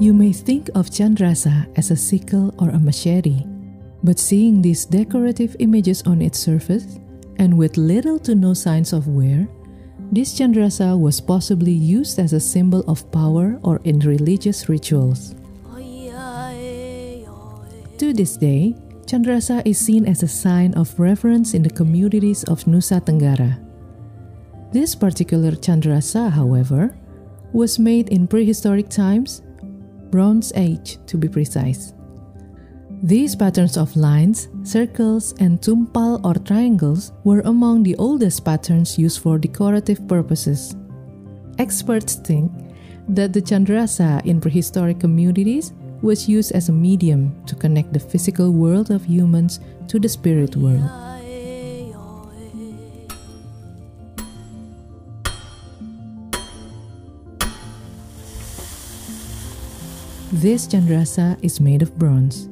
You may think of candrasa as a sickle or a machete, but seeing these decorative images on its surface, and with little to no signs of wear, this candrasa was possibly used as a symbol of power or in religious rituals. To this day, candrasa is seen as a sign of reverence in the communities of Nusa Tenggara. This particular candrasa, however, was made in prehistoric times, Bronze Age to be precise. These patterns of lines, circles, and tumpal or triangles were among the oldest patterns used for decorative purposes. Experts think that the candrasa in prehistoric communities was used as a medium to connect the physical world of humans to the spirit world. This candrasa is made of bronze.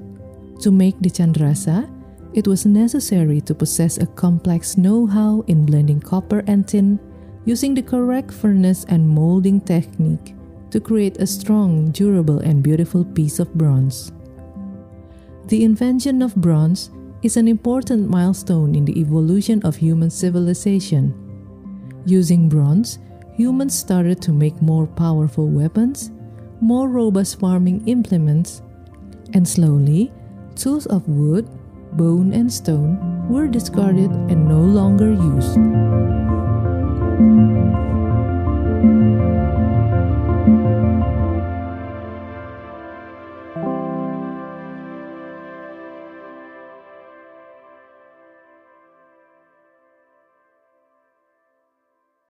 To make the candrasa, it was necessary to possess a complex know-how in blending copper and tin using the correct furnace and molding technique to create a strong, durable, and beautiful piece of bronze. The invention of bronze is an important milestone in the evolution of human civilization. Using bronze, humans started to make more powerful weapons, more robust farming implements, and slowly, tools of wood, bone, and stone were discarded and no longer used.